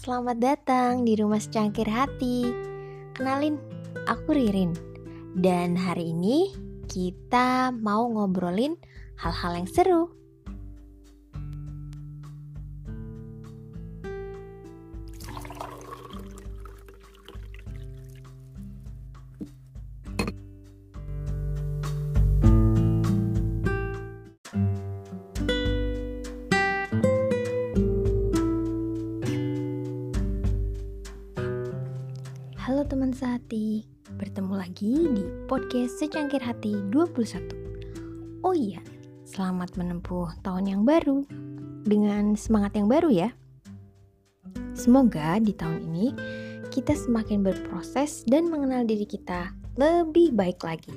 selamat datang di Rumah Secangkir Hati. Kenalin, aku Ririn. Dan hari ini kita mau ngobrolin hal-hal yang seru. Teman sehati, bertemu lagi di podcast Secangkir Hati 21 Oh iya, selamat menempuh tahun yang baru. Dengan semangat yang baru ya. Semoga di tahun ini kita semakin berproses dan mengenal diri kita lebih baik lagi.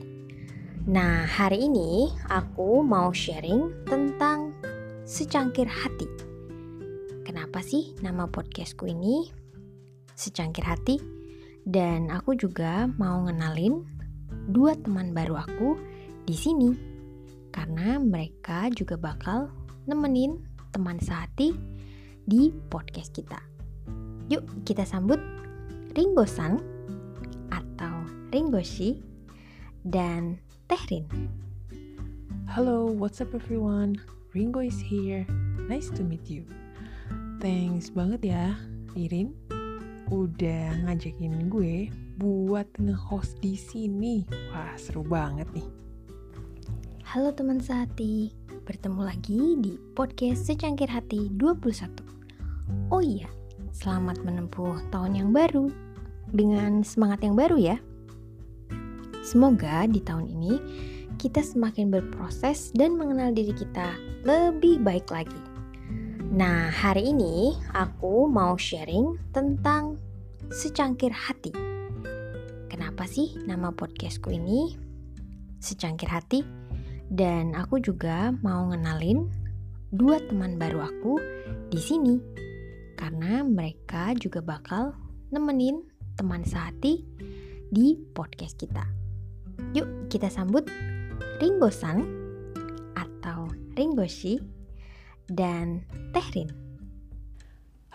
Nah hari ini aku mau sharing tentang secangkir hati. Kenapa sih nama podcastku ini secangkir hati? Dan aku juga mau ngenalin dua teman baru aku di sini. Karena mereka juga bakal nemenin teman sehati di podcast kita. Yuk kita sambut Ringo San atau Ringoshi dan Tehrin. Hello, what's up everyone? Ringo is here. Nice to meet you. Thanks banget ya, Irin, udah ngajakin gue buat nge-host di sini. Wah, seru banget nih. Halo teman sehati, bertemu lagi di podcast Secangkir Hati 21. Oh iya, selamat menempuh tahun yang baru dengan semangat yang baru ya. Semoga di tahun ini kita semakin berproses dan mengenal diri kita lebih baik lagi. Nah, hari ini aku mau sharing tentang secangkir hati. Kenapa sih nama podcastku ini secangkir hati? Dan aku juga mau ngenalin dua teman baru aku di sini karena mereka juga bakal nemenin teman sehati di podcast kita. Yuk kita sambut Ringo San atau Ringoshi dan Tehrin.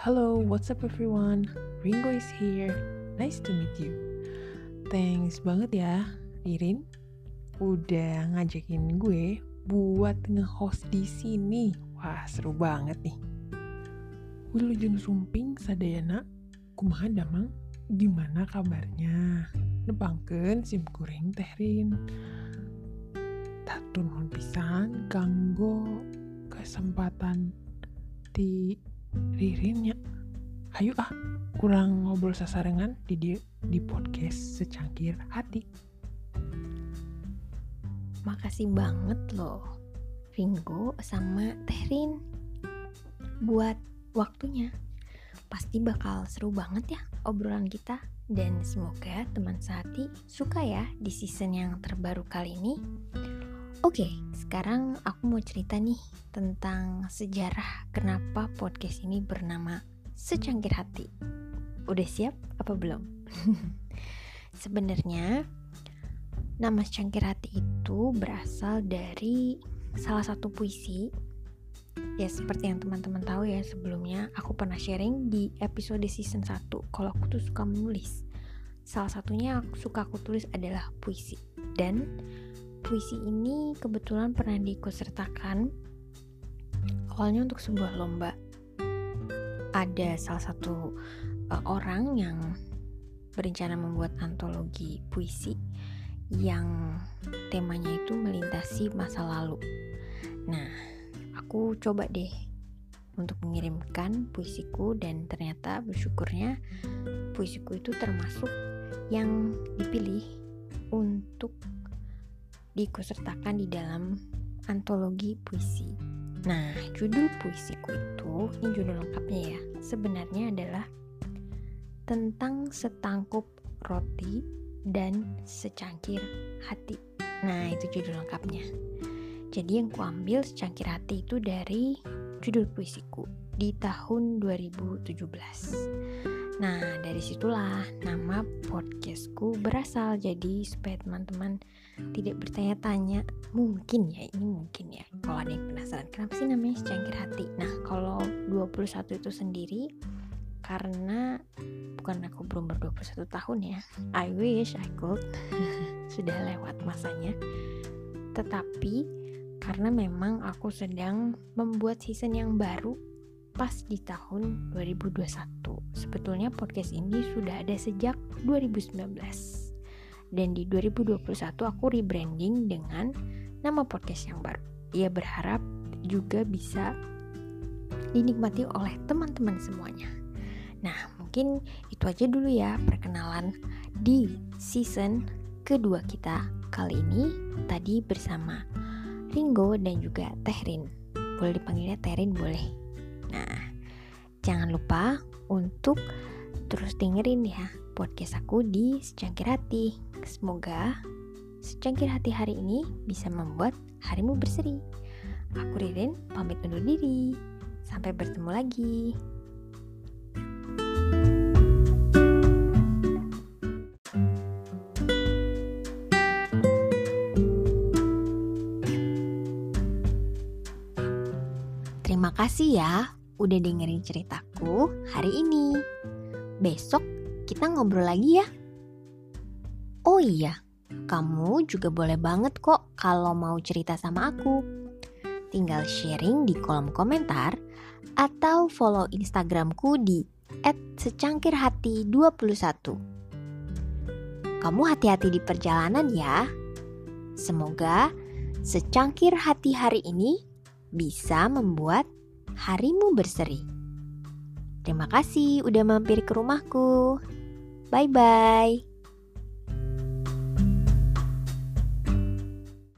Hello, what's up everyone? Ringo is here. Nice to meet you. Thanks banget ya, Irin, udah ngajakin gue buat nge-host di sini. Wah, seru banget nih. Wilujeng sumping sadayana, kumaha damang, gimana kabarnya? Nepangkeun sim kuring Tehrin. Tatun pisan kanggo kesempatan di ririnnya ayo ah kurang ngobrol sasarengan di dia di podcast secangkir hati Makasih banget loh Ringo sama Tehrin buat waktunya. Pasti bakal seru banget ya obrolan kita dan semoga teman sehati suka ya di season yang terbaru kali ini. Oke, sekarang aku mau cerita nih tentang sejarah kenapa podcast ini bernama Secangkir Hati. Udah siap apa belum? Sebenarnya nama Secangkir Hati itu berasal dari salah satu puisi. Ya seperti yang teman-teman tahu ya sebelumnya aku pernah sharing di episode season 1 kalau aku tuh suka menulis. Salah satunya aku suka aku tulis adalah puisi. Dan puisi ini kebetulan pernah diikutsertakan awalnya untuk sebuah lomba. Ada salah satu uh, orang yang berencana membuat antologi puisi yang temanya itu melintasi masa lalu. Nah, aku coba deh untuk mengirimkan puisiku dan ternyata bersyukurnya puisiku itu termasuk yang dipilih untuk diikutsertakan di dalam antologi puisi. Nah, judul puisiku itu, ini judul lengkapnya ya, sebenarnya adalah tentang setangkup roti dan secangkir hati. Nah, itu judul lengkapnya. Jadi yang kuambil secangkir hati itu dari judul puisiku di tahun 2017. Nah, dari situlah nama podcastku berasal. Jadi supaya teman-teman tidak bertanya-tanya, mungkin ya, ini mungkin ya. Kalau ada yang penasaran, kenapa sih namanya secangkir hati? Nah, kalau 21 itu sendiri, karena bukan aku belum ber 21 tahun ya I wish I could sudah lewat masanya tetapi karena memang aku sedang membuat season yang baru pas di tahun 2021 sebetulnya podcast ini sudah ada sejak 2019 dan di 2021 aku rebranding dengan nama podcast yang baru ia berharap juga bisa dinikmati oleh teman-teman semuanya. Nah, mungkin itu aja dulu ya perkenalan di season kedua kita kali ini tadi bersama Ringo dan juga Tehrin. Boleh dipanggilnya Tehrin boleh. Nah, jangan lupa untuk terus dengerin ya podcast aku di Secangkir Hati. Semoga secangkir hati hari ini bisa membuat harimu berseri. Aku Ririn, pamit undur diri. Sampai bertemu lagi. Terima kasih ya udah dengerin ceritaku hari ini. Besok kita ngobrol lagi ya. Oh iya, kamu juga boleh banget kok kalau mau cerita sama aku. Tinggal sharing di kolom komentar atau follow Instagramku di @secangkirhati21. Kamu hati-hati di perjalanan ya. Semoga secangkir hati hari ini bisa membuat harimu berseri. Terima kasih udah mampir ke rumahku. Bye bye.